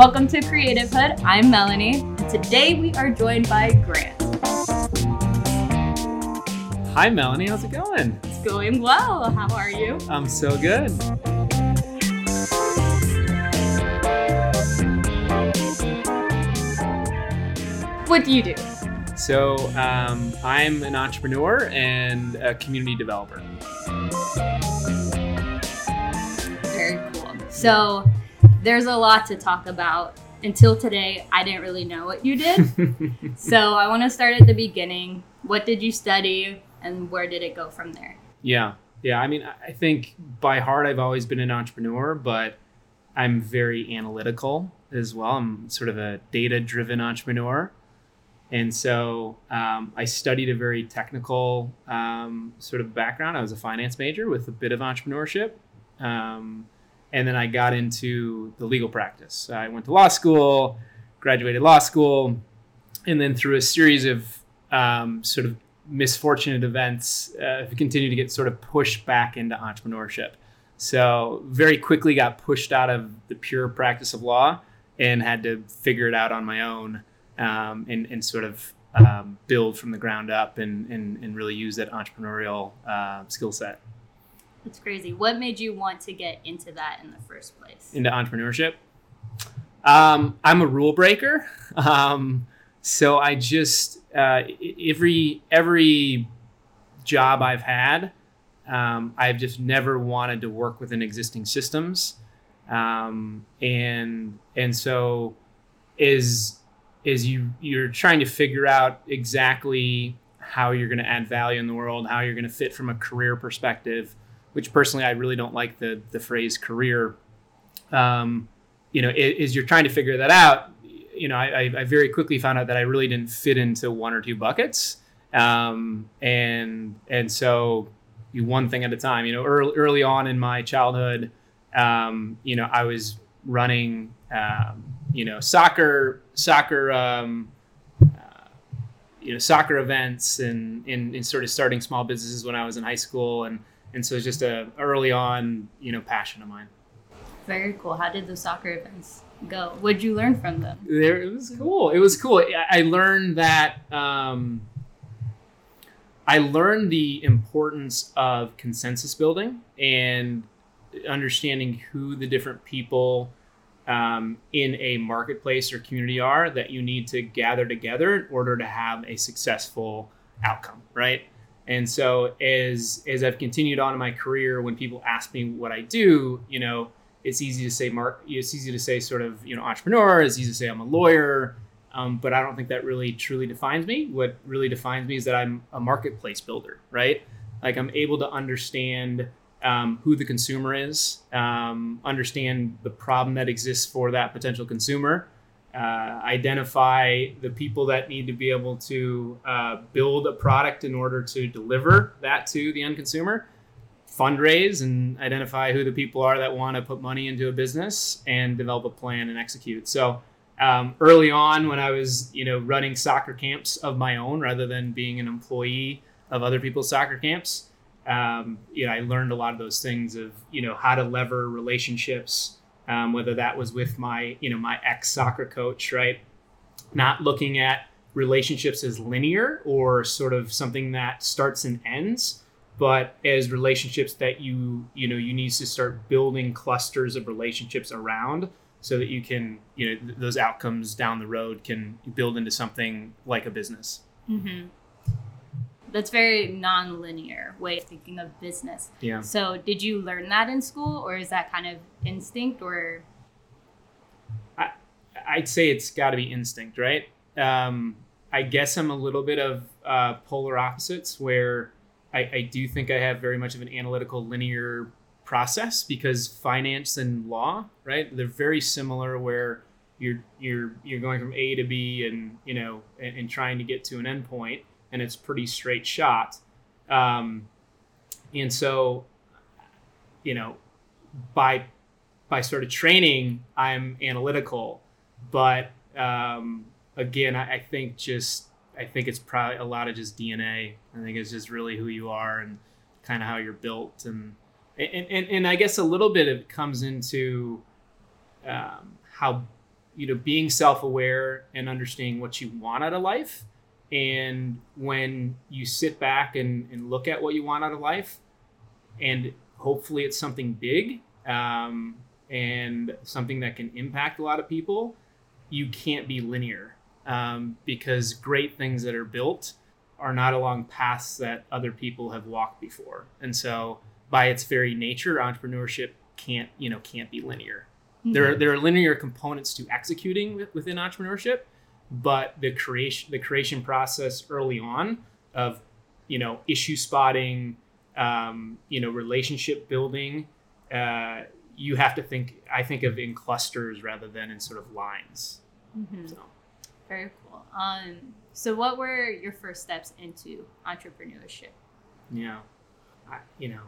Welcome to Creative Hood. I'm Melanie. And today we are joined by Grant. Hi, Melanie. How's it going? It's going well. How are you? I'm so good. What do you do? So, um, I'm an entrepreneur and a community developer. Very cool. So, there's a lot to talk about. Until today, I didn't really know what you did. so, I want to start at the beginning. What did you study and where did it go from there? Yeah. Yeah. I mean, I think by heart, I've always been an entrepreneur, but I'm very analytical as well. I'm sort of a data driven entrepreneur. And so um, I studied a very technical um, sort of background. I was a finance major with a bit of entrepreneurship. Um, and then I got into the legal practice. I went to law school, graduated law school, and then through a series of um, sort of misfortunate events, uh, continued to get sort of pushed back into entrepreneurship. So very quickly got pushed out of the pure practice of law and had to figure it out on my own um, and, and sort of um, build from the ground up and, and, and really use that entrepreneurial uh, skill set That's crazy. What made you want to get into that in the first place? into entrepreneurship. Um, I'm a rule breaker. Um, so I just uh, every every job I've had, um, I've just never wanted to work within existing systems, um, and and so is is you you're trying to figure out exactly how you're going to add value in the world, how you're going to fit from a career perspective. Which personally, I really don't like the the phrase career um, you know, is you're trying to figure that out. You know, I, I- I very quickly found out that I really didn't fit into one or two buckets, um, and and so you one thing at a time. You know, early early on in my childhood, um, you know, I was running, um, you know, soccer soccer. Um, uh, you know, soccer events and, and, and sort of starting small businesses when I was in high school, and and so it's just a early on, you know, passion of mine. Very cool. How did the soccer events go? What'd you learn from them? there it was cool it was cool i, I learned that um, i learned the importance of consensus building and understanding who the different people um, in a marketplace or community are that you need to gather together in order to have a successful outcome right and so as as i've continued on in my career when people ask me what i do you know it's easy to say mark it's easy to say sort of you know entrepreneur it's easy to say i'm a lawyer um, but i don't think that really truly defines me. What really defines me is that i'm a marketplace builder right? Like i'm able to understand um, who the consumer is um, understand the problem that exists for that potential consumer uh, identify the people that need to be able to uh, build a product in order to deliver that to the end consumer fundraise and identify who the people are that want to put money into a business and develop a plan and execute. So um, early on, when I was you know running soccer camps of my own rather than being an employee of other people's soccer camps, um, you know I learned a lot of those things of you know how to lever relationships, um, whether that was with my you know my ex soccer coach, right? Not looking at relationships as linear or sort of something that starts and ends but as relationships that you you know you need to start building clusters of relationships around so that you can you know th- those outcomes down the road can build into something like a business Mm-hmm. That's very non-linear way of thinking of business. yeah. So, did you learn that in school, or is that kind of instinct, or? I'd say it's got to be instinct right? Um, i guess i'm a little bit of uh, polar opposites where I, I do think i have very much of an analytical linear process because finance and law right they're very similar where you're you're you're going from a to b and you know and, and trying to get to an endpoint and it's pretty straight shot. Um, and so you know by by sort of training i'm analytical but um, again I, I think just i think it's probably a lot of just dna i think it's just really who you are and kind of how you're built and and, and, and i guess a little bit of it comes into um, how you know being self-aware and understanding what you want out of life and when you sit back and, and look at what you want out of life and hopefully it's something big um, and something that can impact a lot of people you can't be linear um, because great things that are built are not along paths that other people have walked before and so by its very nature entrepreneurship can't you know can't be linear mm-hmm. there, are, there are linear components to executing within entrepreneurship but the creation the creation process early on of you know issue spotting um, you know relationship building uh, you have to think i think of in clusters rather than in sort of lines mm-hmm. so. very cool um, so what were your first steps into entrepreneurship yeah I, you know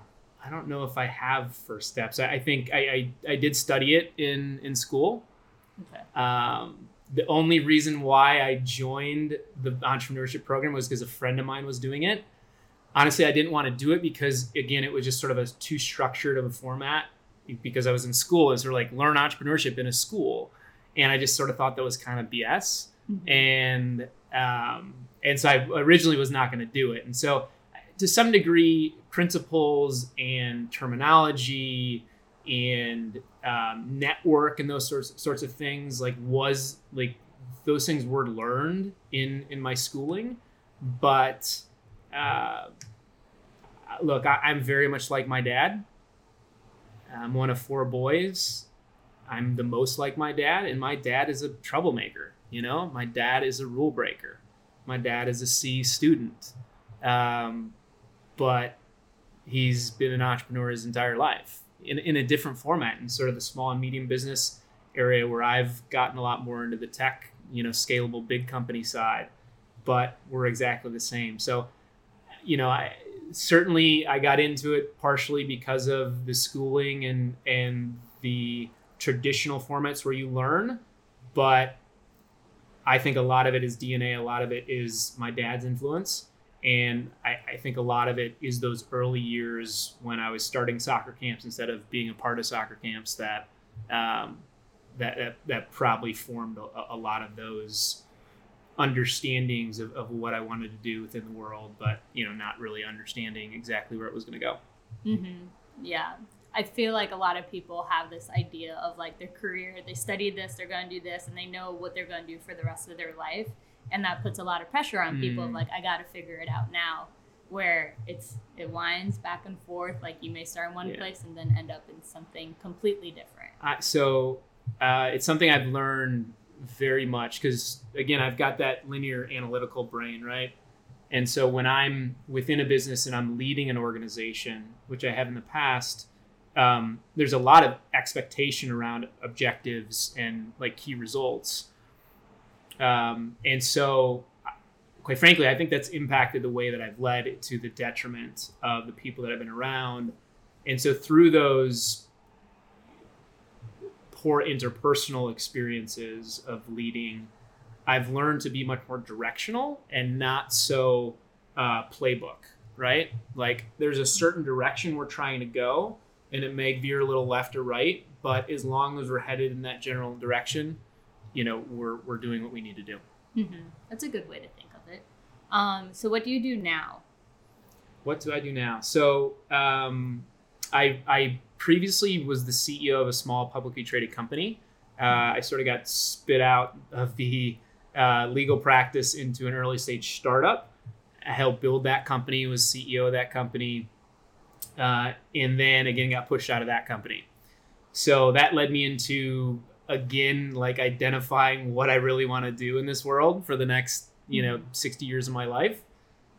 i don't know if i have first steps i, I think I, I, I did study it in in school okay. um, the only reason why I joined the entrepreneurship program was because a friend of mine was doing it. Honestly, I didn't want to do it because again, it was just sort of a too structured of a format because I was in school and sort of like learn entrepreneurship in a school. And I just sort of thought that was kind of BS. Mm-hmm. And um, and so I originally was not going to do it. And so to some degree, principles and terminology and um, network and those sorts sorts of things like was like those things were learned in in my schooling but uh, look I, i'm very much like my dad. I'm one of four boys. I'm the most like my dad and my dad is a troublemaker you know? My dad is a rule breaker. My dad is a c student. Um, but he's been an entrepreneur his entire life in, in a different format in sort of the small and medium business area where I've gotten a lot more into the tech, you know, scalable big company side, but we're exactly the same. So, you know, I certainly I got into it partially because of the schooling and and the traditional formats where you learn, but I think a lot of it is DNA, a lot of it is my dad's influence. And I, I, think a lot of it is those early years when I was starting soccer camps instead of being a part of soccer camps that um, that, that, that probably formed a, a, lot of those understandings of, of what I wanted to do within the world, but you know, not really understanding exactly where it was going to go. Mm-hmm. Yeah, I feel like a lot of people have this idea of like their career. They study this, they're going to do this, and they know what they're going to do for the rest of their life and that puts a lot of pressure on people mm. like i gotta figure it out now where it's it winds back and forth like you may start in one yeah. place and then end up in something completely different uh, so uh, it's something i've learned very much because again i've got that linear analytical brain right and so when i'm within a business and i'm leading an organization which i have in the past um, there's a lot of expectation around objectives and like key results um, and so, quite frankly, I think that's impacted the way that I've led to the detriment of the people that I've been around. And so, through those poor interpersonal experiences of leading, I've learned to be much more directional and not so uh, playbook, right? Like, there's a certain direction we're trying to go, and it may veer a little left or right, but as long as we're headed in that general direction, you know we're we're doing what we need to do. Mm-hmm. That's a good way to think of it. Um, so what do you do now? What do I do now? So um, I I previously was the CEO of a small publicly traded company. Uh, I sort of got spit out of the uh, legal practice into an early stage startup. I helped build that company, was CEO of that company, uh, and then again got pushed out of that company. So that led me into again like identifying what I really want to do in this world for the next you know 60 years of my life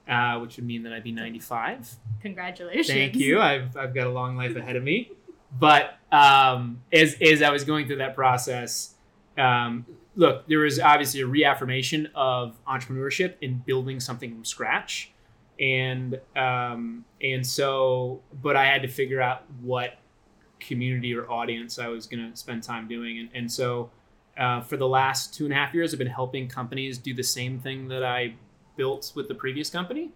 uh, which would mean that I'd be 95 congratulations. Thank you. I've, I've got a long life ahead of me. But um, as, as I was going through that process um, look there was obviously a reaffirmation of entrepreneurship in building something from scratch. And um, and so but I had to figure out what community or audience I was going to spend time doing. And, and so uh, for the last two and a half years, I've been helping companies do the same thing that I built with the previous company.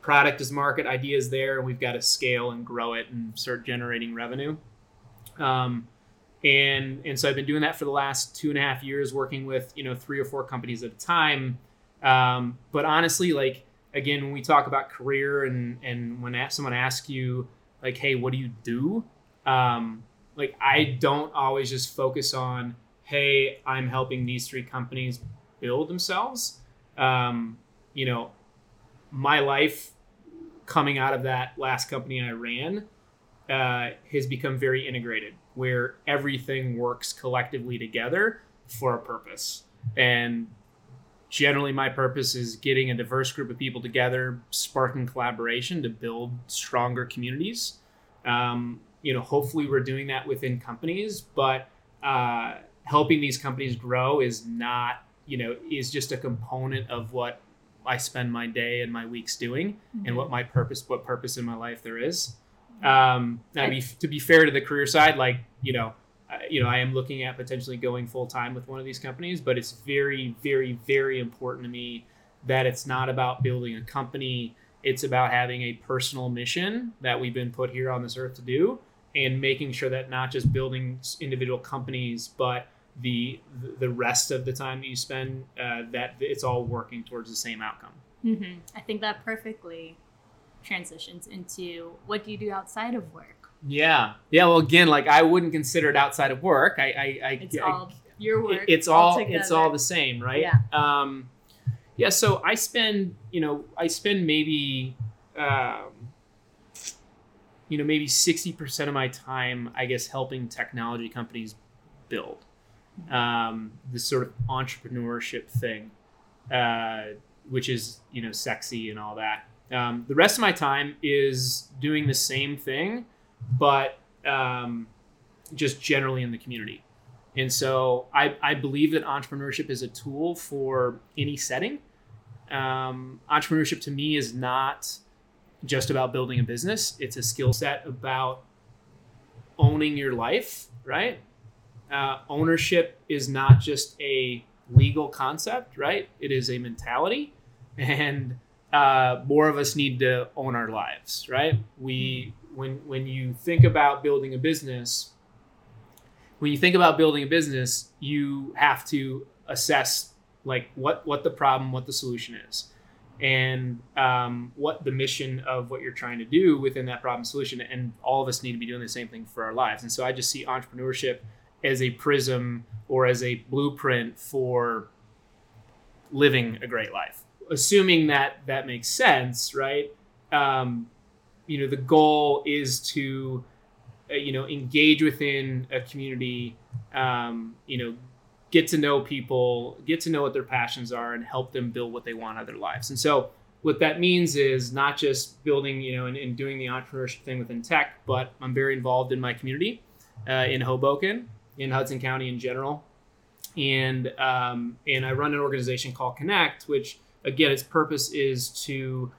Product is market, idea is there, and we've got to scale and grow it and start generating revenue. Um, and and so I've been doing that for the last two and a half years, working with you know three or four companies at a time. Um, but honestly, like again, when we talk about career and and when someone asks you like, hey, what do you do? Um, like I don't always just focus on, hey, I'm helping these three companies build themselves. Um, you know, my life coming out of that last company I ran uh, has become very integrated, where everything works collectively together for a purpose. And generally, my purpose is getting a diverse group of people together, sparking collaboration to build stronger communities. Um, you know, hopefully, we're doing that within companies, but uh, helping these companies grow is not, you know, is just a component of what I spend my day and my weeks doing, mm-hmm. and what my purpose, what purpose in my life there is. Um, now, be, to be fair to the career side, like you know, uh, you know, I am looking at potentially going full time with one of these companies, but it's very, very, very important to me that it's not about building a company. It's about having a personal mission that we've been put here on this earth to do, and making sure that not just building individual companies, but the the rest of the time that you spend, uh, that it's all working towards the same outcome. Mm-hmm. I think that perfectly transitions into what do you do outside of work? Yeah, yeah. Well, again, like I wouldn't consider it outside of work. I, I, I it's I, all your work. It's all, it's all the same, right? Yeah. Um, yeah. So I spend, you know, I spend maybe, um, you know, maybe sixty percent of my time, I guess, helping technology companies build um, this sort of entrepreneurship thing, uh, which is you know sexy and all that. Um, the rest of my time is doing the same thing, but um, just generally in the community. And so I, I believe that entrepreneurship is a tool for any setting. Um, entrepreneurship to me is not just about building a business, it's a skill set about owning your life, right? Uh, ownership is not just a legal concept, right? It is a mentality. And uh, more of us need to own our lives, right? We when when you think about building a business, when you think about building a business, you have to assess like what what the problem, what the solution is, and um, what the mission of what you're trying to do within that problem solution. And all of us need to be doing the same thing for our lives. And so I just see entrepreneurship as a prism or as a blueprint for living a great life assuming that that makes sense, right? Um, you know, the goal is to, uh, you know, engage within a community, um, you know, get to know people, get to know what their passions are, and help them build what they want out of their lives. And so, what that means is not just building, you know, and, and doing the entrepreneurship thing within tech, but I'm very involved in my community uh, in Hoboken, in Hudson County in general, and um, and I run an organization called Connect, which again, its purpose is to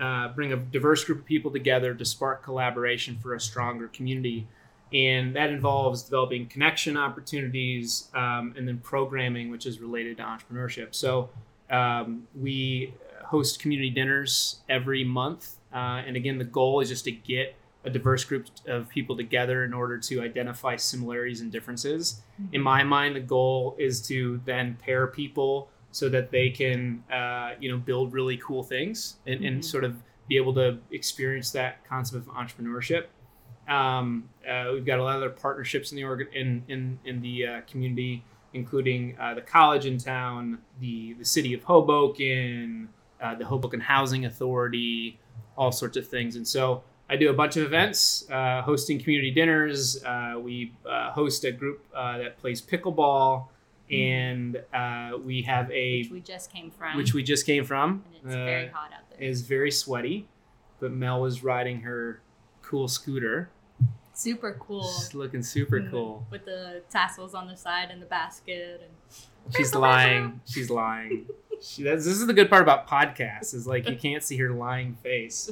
uh, bring a diverse group of people together to spark collaboration for a stronger community. And that involves developing connection opportunities um, and then programming, which is related to entrepreneurship. So um, we host community dinners every month. Uh, and again, the goal is just to get a diverse group of people together in order to identify similarities and differences. Mm-hmm. In my mind, the goal is to then pair people so that they can uh, you know build really cool things and, mm-hmm. and, sort of be able to experience that concept of entrepreneurship. Um, uh, we've got a lot of other partnerships in the in in, in the uh, community, including uh, the college in town, the the city of Hoboken, uh, the Hoboken Housing Authority, all sorts of things. And so I do a bunch of events, uh, hosting community dinners. we host a group that plays pickleball. Mm-hmm. and uh, we have a which we just came from, which we just came from. And it's uh, very hot out there. Is very sweaty, but Mel was riding her cool scooter. Super cool. She's looking super mm-hmm. cool with the tassels on the side and the basket. And she's lying. She's lying. She, this is the good part about podcasts is like you can't see her lying face.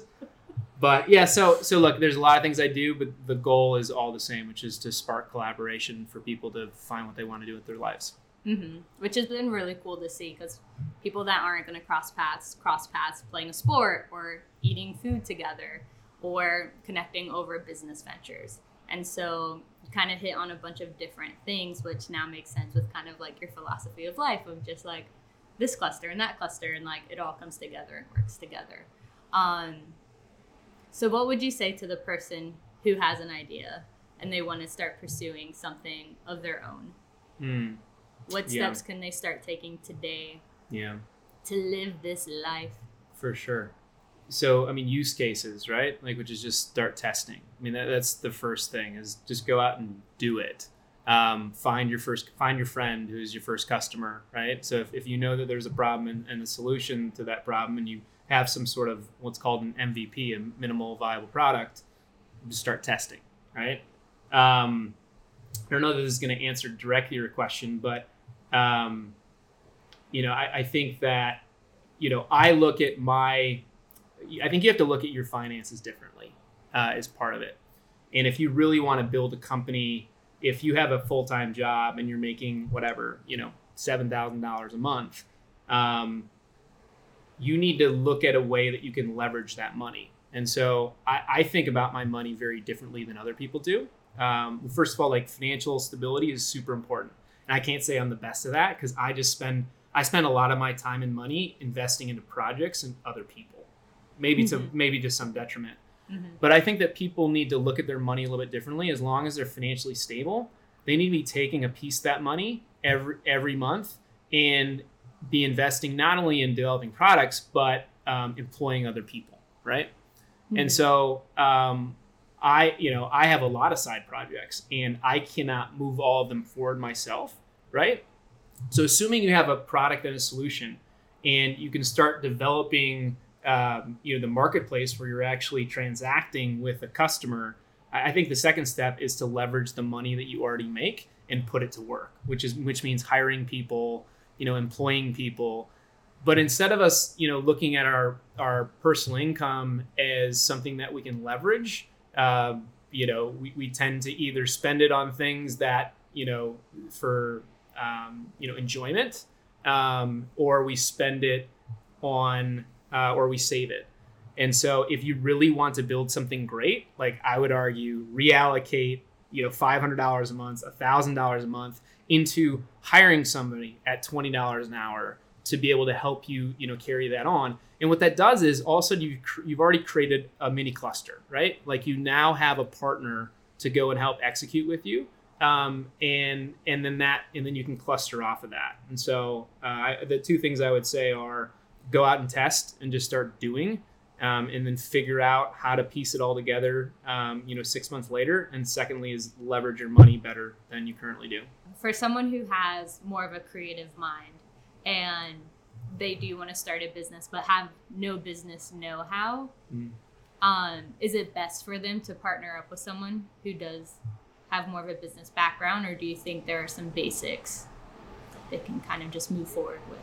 But yeah, so so look, there's a lot of things I do, but the goal is all the same, which is to spark collaboration for people to find what they want to do with their lives. Mm-hmm. Which has been really cool to see because people that aren't going to cross paths cross paths playing a sport or eating food together or connecting over business ventures. And so you kind of hit on a bunch of different things, which now makes sense with kind of like your philosophy of life of just like this cluster and that cluster, and like it all comes together and works together. Um, so, what would you say to the person who has an idea and they want to start pursuing something of their own? Mm, What Yeah. steps can they start taking today yeah. to live this life? For sure. So, I mean, use cases, right? Like, which is just start testing. I mean, that, that's the first thing is just go out and do it. Um, find your first, find your friend who's your first customer, right? So, if, if you know that there's a problem and, and a solution to that problem, and you have some sort of what's called an MVP, a minimal viable product, just start testing, right? Um, I don't know that this is going to answer directly your question, but um, you know, I, I think that you know, I look at my, I think you have to look at your finances differently uh, as part of it. And if you really want to build a company, if you have a full time job and you're making whatever, you know, $7,000 a month, um, you need to look at a way that you can leverage that money. And so I, I think about my money very differently than other people do. Um, first of all, like financial stability is super important. And I can't say I'm the best of that because I just spend I spend a lot of my time and money investing into projects and other people, maybe to Mhm. maybe to some detriment. Mm-hmm. But I think that people need to look at their money a little bit differently. As long as they're financially stable, they need to be taking a piece of that money every every month and be investing not only in developing products but um, employing other people, right? Mm-hmm. And so um, I, you know, I have a lot of side projects, and I cannot move all of them forward myself, right? So assuming you have a product and a solution, and you can start developing, um, you know, the marketplace where you're actually transacting with a customer. I think the second step is to leverage the money that you already make and put it to work, which is which means hiring people, you know, employing people, but instead of us you know looking at our our personal income as something that we can leverage uh, you know we, we tend to either spend it on things that you know for um, you know enjoyment um, or we spend it on uh, or we save it. And so if you really want to build something great like i would argue reallocate you know $500 a month $1000 a month into hiring somebody at $20 an hour to be able to help you you know carry that on. And what that does is also you you've already created a mini cluster right? Like you now have a partner to go and help execute with you um, and and then that and then you can cluster off of that. And so uh, I, the two things i would say are go out and test and just start doing um, and then figure out how to piece it all together um, you know six months later. And secondly is leverage your money better than you currently do. For someone who has more of a creative mind and they do want to start a business but have no business know-how Mm. um, is it best for them to partner up with someone who does have more of a business background or do you think there are some basics that they can kind of just move forward with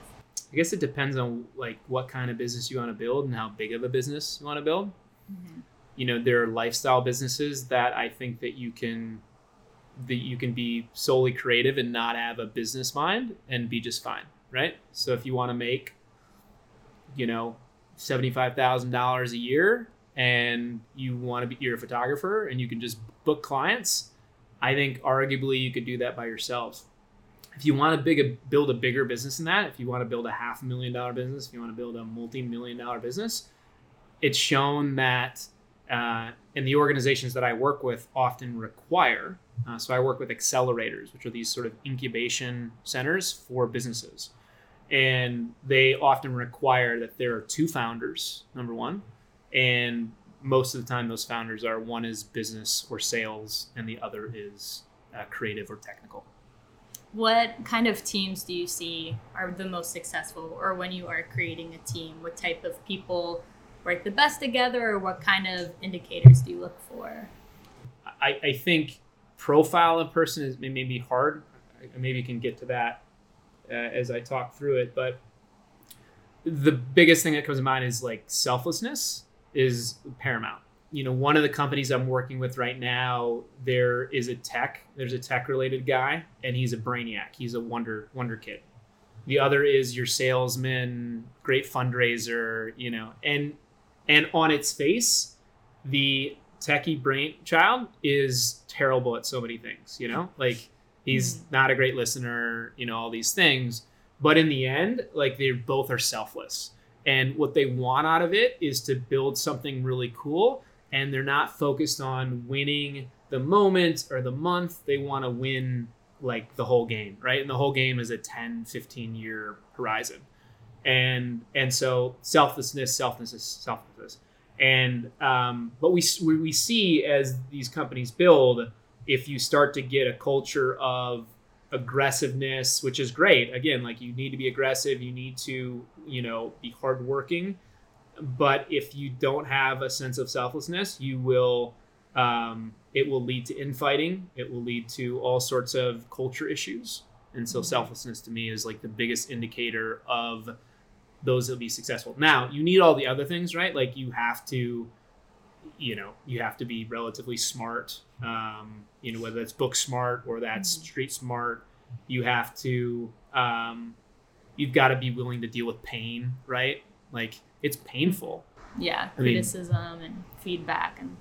I guess it depends on like what kind of business you want to build and how big of a business you want to build. You know, there are lifestyle businesses that I think that you can that you can be solely creative and not have a business mind and be just fine, right? So if you want to make you know, $75,000 a year and you want to be you're a photographer and you can just book clients, I think arguably you could do that by yourself if you want to big build a bigger business than that, if you want to build a half a million dollar business, if you want to build a multi-million dollar business, it's shown that uh, the organizations that I work with often require. Uh, so I work with accelerators, which are these sort of incubation centers for businesses, and they often require that there are two founders. Number one, and most of the time those founders are one is business or sales, and the other is uh, creative or technical. what kind of teams do you see are the most successful or when you are creating a team what type of people work the best together or what kind of indicators do you look for I, I think profile a person is may, may hard. I maybe you can get to that uh, as I talk through it. But the biggest thing that comes to mind is like selflessness is paramount. You know, one of the companies I'm working with right now, there is a tech. There's a tech related guy, and he's a brainiac. He's a wonder wonder kid. The other is your salesman, great fundraiser. You know, and and on its face, the techie brain child is terrible at so many things. You know, like he's Mhm. not a great listener. You know, all these things. But in the end, like they both are selfless, and what they want out of it is to build something really cool. And they're not focused on winning the moment or the month. They want to win like the whole game, right? And the whole game is a 10, 15 year horizon. And and so selflessness, selflessness, selflessness. And um, but we, we we see as these companies build, if you start to get a culture of aggressiveness, which is great. Again, like you need to be aggressive, you need to you know be hardworking. But if you don't have a sense of selflessness, you will um, it will lead to infighting. It will lead to all sorts of culture issues. And so Mhm. selflessness to me is like the biggest indicator of those that'll be successful. Now, you need all the other things, right? Like you have to, you know, you have to be relatively smart. Um, you know, whether that's book smart or that's Mhm. street smart. You have to, um, you've got to be willing to deal with pain, right? Like it's painful. Yeah, I mean- criticism and feedback and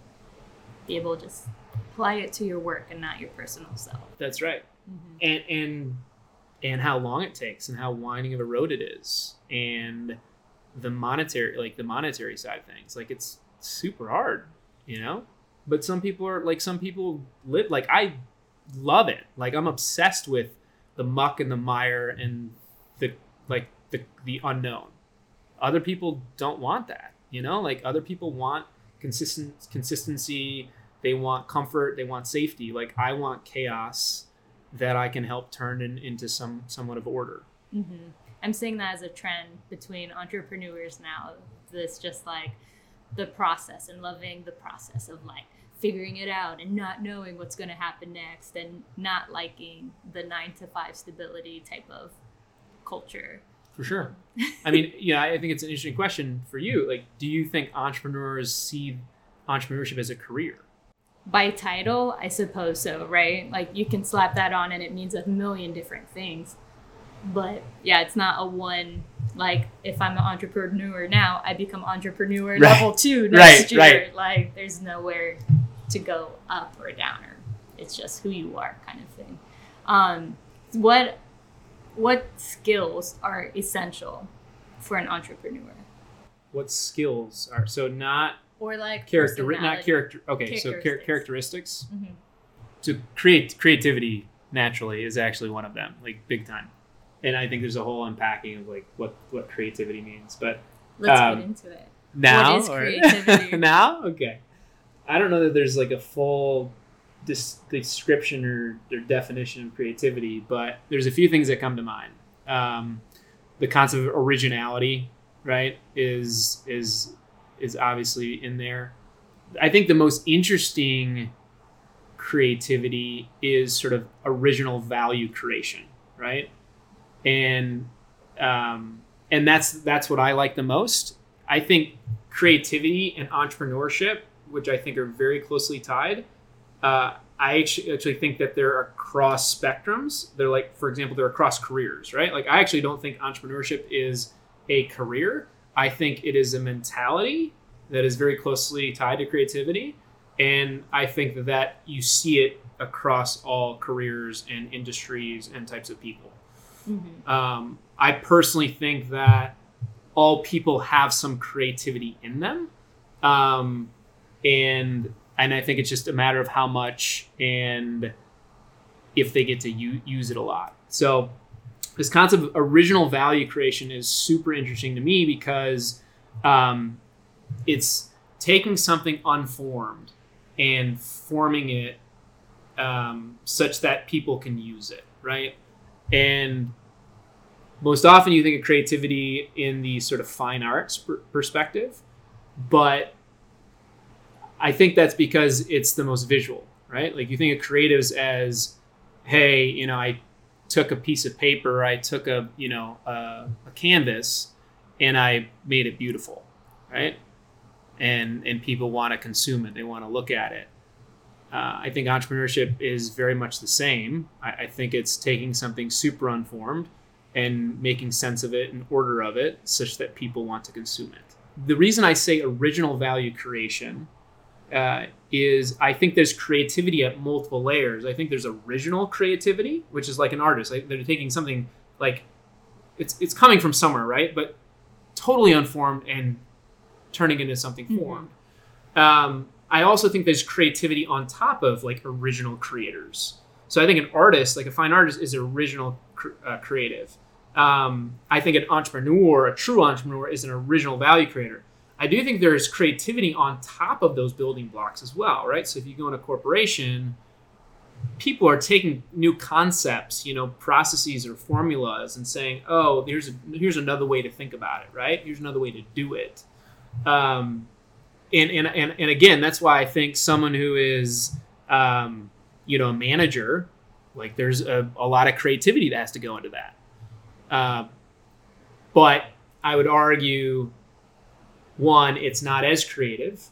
be able to just apply it to your work and not your personal self. That's right. Mhm. and and and how long it takes and how winding of a road it is and the monetary like the monetary side of things like it's super hard you know but some people are like some people live like i love it. Like i'm obsessed with the muck and the mire and the like the the unknown. Other people don't want that you know? Like other people want consistent consistency. They want comfort. They want safety. Like i want chaos that I can help turn in, into some somewhat of order. hmm I'm seeing that as a trend between entrepreneurs now. This just like the process and loving the process of like figuring it out and not knowing what's going to happen next and not liking the nine to five stability type of culture. For sure. Um, I mean, yeah, I think it's an interesting question for you. Like, do you think entrepreneurs see entrepreneurship as a career? By title, I suppose so, right? Like you can slap that on and it means a million different things. But yeah, it's not a one like if I'm an entrepreneur now, I become entrepreneur Right. level two next Right, year. right. Like there's nowhere to go up or down or it's just who you are kind of thing. Um what what skills are essential for an entrepreneur? What skills are so not Or like character, not personality. character. Okay, so char- Characteristics. characteristics. Mhm. To create creativity naturally is actually one of them, like big time. And I think there's a whole unpacking of like what what creativity means, but Let's Um, get into it. now is or- creativity? now? Okay. I don't know that there's like a full dis- description or, or definition of creativity but there's a few things that come to mind. Um, the concept of originality right is is is obviously in there. I think the most interesting creativity is sort of original value creation right and um, and that's that's what i like the most I think creativity and entrepreneurship, which I think are very closely tied, uh, I actually, actually think that they're across spectrums. They're like, for example, they're across careers, right? Like, I actually don't think entrepreneurship is a career. I think it is a mentality that is very closely tied to creativity. And I think that, that you see it across all careers and industries and types of people. Mhm. Um, I personally think that all people have some creativity in them, um, and and I think it's just a matter of how much and if they get to u- use it a lot. So this concept of original value creation is super interesting to me because um, it's taking something unformed and forming it um, such that people can use it, right? And most often you think of creativity in the sort of fine arts per- perspective, but I think that's because it's the most visual, right? Like you think of creatives as, hey, you know, I took a piece of paper, I took a, you know, a, a canvas, and I made it beautiful, right? And and people want to consume it, they want to look at it. Uh, I think entrepreneurship is very much the same. I, I think it's taking something super unformed and making sense of it and order of it such that people want to consume it. The reason I say original value creation uh, is I think there's creativity at multiple layers. I think there's original creativity, which is like an artist. Like they're taking something like it's it's coming from somewhere, right? But totally unformed and turning into something Mhm. formed. Um, I also think there's creativity on top of like original creators. So I think an artist, like a fine artist, is original cr- uh, creative. Um, I think an entrepreneur, a true entrepreneur, is an original value creator. I do think there is creativity on top of those building blocks as well, right? So if you go in a corporation, people are taking new concepts, you know, processes or formulas, and saying, "Oh, here's a, here's another way to think about it, right? Here's another way to do it." Um, and, and and and again, that's why I think someone who is, um, you know, a manager, like there's a, a lot of creativity that has to go into that. Uh, but I would argue, one, it's not as creative,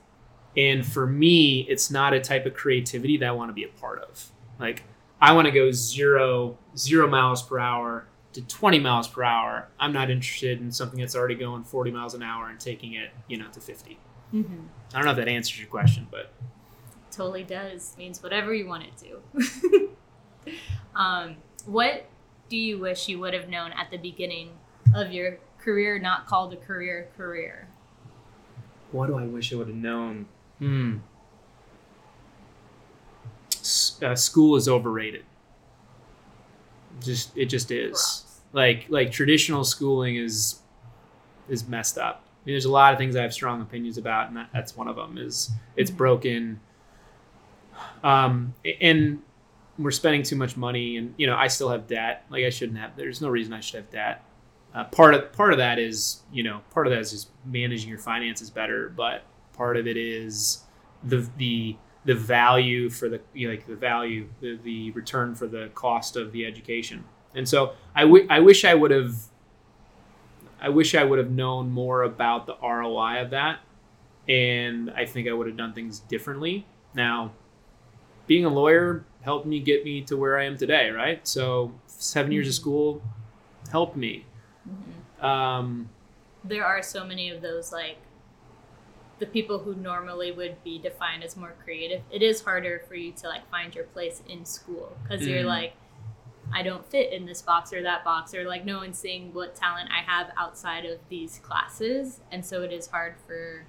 and for me, it's not a type of creativity that I want to be a part of. Like I want to go zero zero miles per hour to 20 miles per hour. I'm not interested in something that's already going 40 miles an hour and taking it, you know, to 50. Hmm I don't know if that answers your question, but Totally does. Means whatever you want it to. um, what do you wish you would have known at the beginning of your career, not called a career career? what do I wish I would have known? Hmm. S- uh, school is overrated. Just it just is. Gross. Like like traditional schooling is is messed up. Mean, there's a lot of things I have strong opinions about, and that, that's one of them. Is it's Mhm. broken. Um, and we're spending too much money, and you know I still have debt. Like I shouldn't have. There's no reason I should have debt. Uh, part of part of that is you know part of that is just managing your finances better, but part of it is the the the value for the you know, like the value the, the return for the cost of the education. And so I, w- I wish I would have I wish I would have known more about the ROI of that, and I think I would have done things differently. Now, being a lawyer helped me get me to where I am today, right? So seven years of school helped me. Mhm. Um, There are so many of those, like the people who normally would be defined as more creative. It is harder for you to like find your place in school because you're Mhm. like, I don't fit in this box or that box, or like no one's seeing what talent I have outside of these classes. And so it is hard for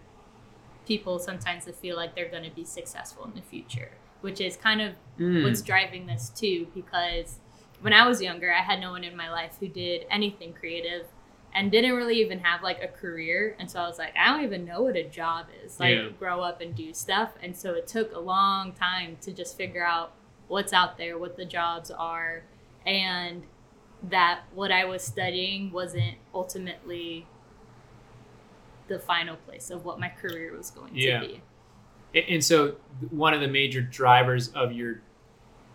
people sometimes to feel like they're going to be successful in the future, which is kind of mm, what's driving this too. Because when I was younger, I had no one in my life who did anything creative and didn't really even have like a career. And so I was like, I don't even know what a job is. Like, Yeah. grow up and do stuff. And so it took a long time to just figure out what's out there, what the jobs are, and that what I was studying wasn't ultimately the final place of what my career was going Yeah. to be. And- so one of the major drivers of your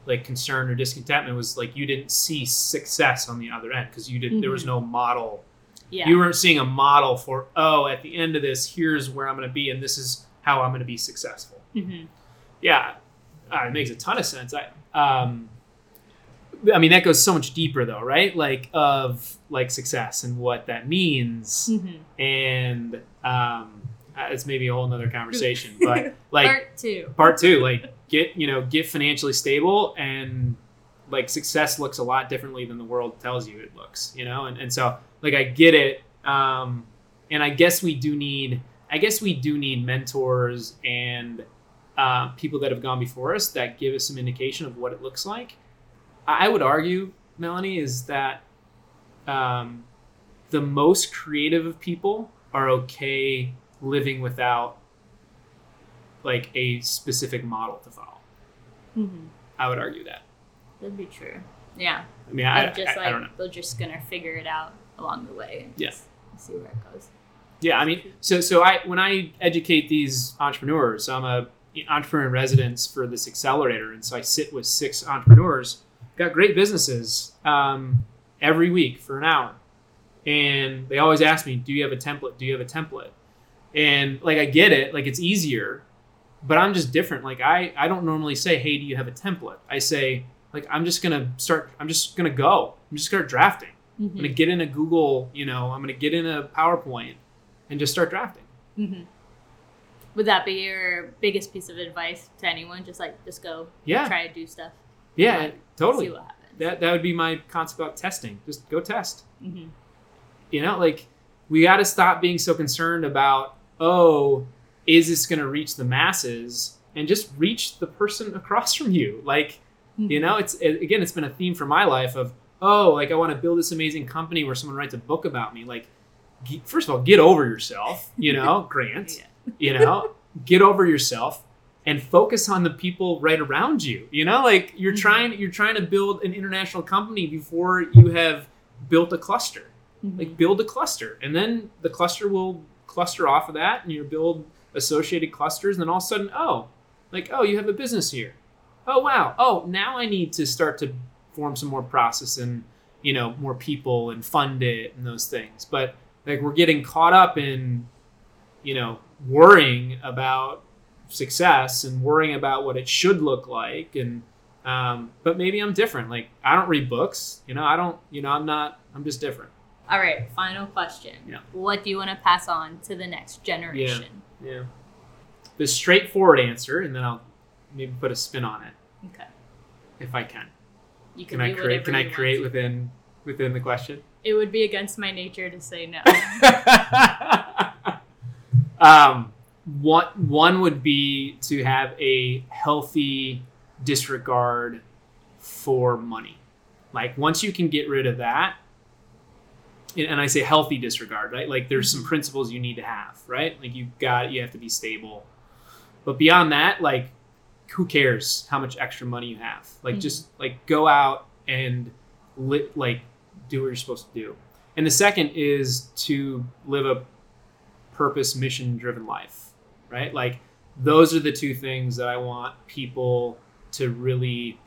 like concern or discontentment was like you didn't see success on the other end because you didn't. there was Mhm. no model. Yeah. You weren't seeing a model for oh at the end of this here's where I'm going to be and this is how I'm going to be successful. hmm Yeah, uh, it makes a ton of sense. I um, I mean that goes so much deeper though, right? Like of like success and what that means, hmm and um, uh, it's maybe a whole nother conversation, but like Part two. part two like get you know get financially stable and like success looks a lot differently than the world tells you it looks you know and, and so like i get it um and i guess we do need i guess we do need mentors and uh, people that have gone before us that give us some indication of what it looks like i would argue melanie is that um, the most creative of people are okay living without like a specific model to follow. hmm I would argue that. That'd be true. Yeah. I mean, I, Like, just I, like I don't know. they're just gonna figure it out along the way. And Yeah. just see where it goes. Yeah, I mean, so so I when I educate these entrepreneurs, I'm a entrepreneur in residence for this accelerator, and so I sit with six entrepreneurs, got great businesses, um, every week for an hour, and they always ask me, "Do you have a template? Do you have a template?" And like I get it, like it's easier, but I'm just different. Like I I don't normally say, "Hey, do you have a template?" I say like I'm just gonna start. I'm just gonna go. I'm just gonna start drafting. I'm Mm-hmm. gonna get in a Google, you know, I'm gonna get in a PowerPoint and just start drafting. hmm Would that be your biggest piece of advice to anyone? Just like, just go Yeah. try to do stuff. Yeah, Like, totally. See what happens. That that would be my concept about testing. Just go test. hmm You know, like we got to stop being so concerned about oh, is this going to reach the masses and just reach the person across from you. Like, you know, it's it, again, it's been a theme for my life of oh, like I want to build this amazing company where someone writes a book about me. Like, first of all, get over yourself. You know, Grant. Yeah. You know, get over yourself and focus on the people right around you. You know, like you're Mhm. trying you're trying to build an international company before you have built a cluster. Mhm. Like build a cluster, and then the cluster will cluster off of that, and you build associated clusters. And then all of a sudden, oh, like oh, you have a business here. Oh wow. Oh, now I need to start to form some more process and you know more people and fund it and those things. But like we're getting caught up in you know worrying about success and worrying about what it should look like and um, but maybe i'm different like i don't read books you know i don't you know i'm not i'm just different All right, final question. Yeah. What do you want to pass on to the next generation? yeah yeah. the straightforward answer and then i'll maybe put a spin on it Okay. if i can You can, can i create can i create within within the question It would be against my nature to say no. um, one one would be to have a healthy disregard for money. Like once you can get rid of that, and I say healthy disregard, right? Like there's some principles you need to have, right? Like you've got you have to be stable, but beyond that, like who cares how much extra money you have? Like Mhm. just like go out and lit like do what you're supposed to do. And the second is to live a purpose mission driven life, right? Like those are the two things that I want people to really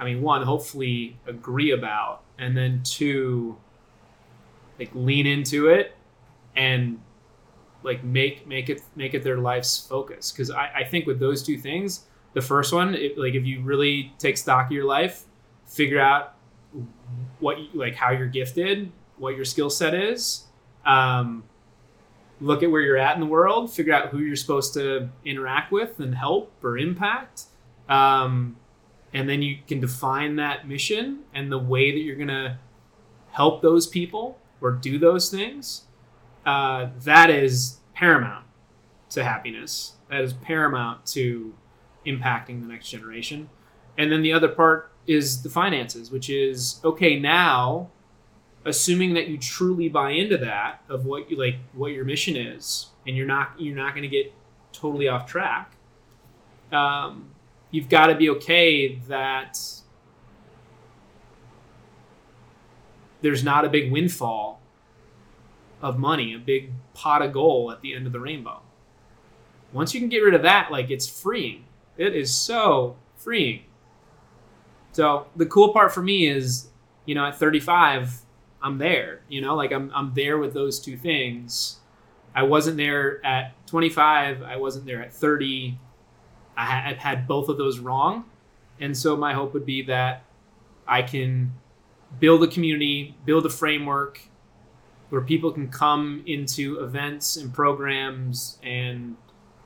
I mean, one, hopefully agree about, and then two, like lean into it and like make make it make it their life's focus. Because I, I think with those two things, the first one, it, like if you really take stock of your life, figure out what you, like how you're gifted, what your skill set is, um, look at where you're at in the world, figure out who you're supposed to interact with and help or impact. Um, and then you can define that mission and the way that you're going to help those people or do those things. Uh, that is paramount to happiness. That is paramount to impacting the next generation. And then the other part is the finances, which is okay now assuming that you truly buy into that of what you like what your mission is and you're not you're not going to get totally off track um, you've got to be okay that there's not a big windfall of money a big pot of gold at the end of the rainbow. Once you can get rid of that like it's freeing. It is so freeing. So the cool part for me is you know at 35 I'm there. You know, like I'm I'm there with those two things. I wasn't there at 25. I wasn't there at 30. I ha- I've had both of those wrong, and so my hope would be that I can build a community, build a framework where people can come into events and programs and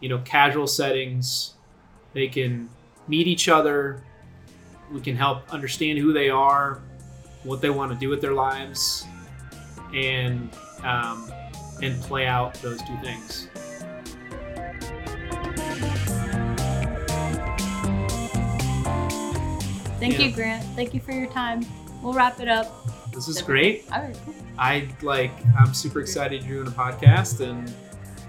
you know casual settings. They can meet each other. We can help understand who they are, what they want to do with their lives, and um, and play out those two things. Thank Yeah. you, Grant. Thank you for your time. We'll wrap it up. This is great. All right. I like. I'm super excited you're doing a podcast, and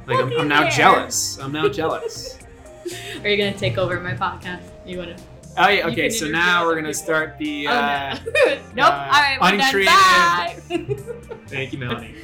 like I'm, I'm now jealous. I'm now jealous. Are you gonna take over my podcast? You wanna? Oh yeah. Okay. So now we're gonna people. start the. oh Uh, no. nope. uh, All right, we're done. untreated- Bye. Thank you, Melanie.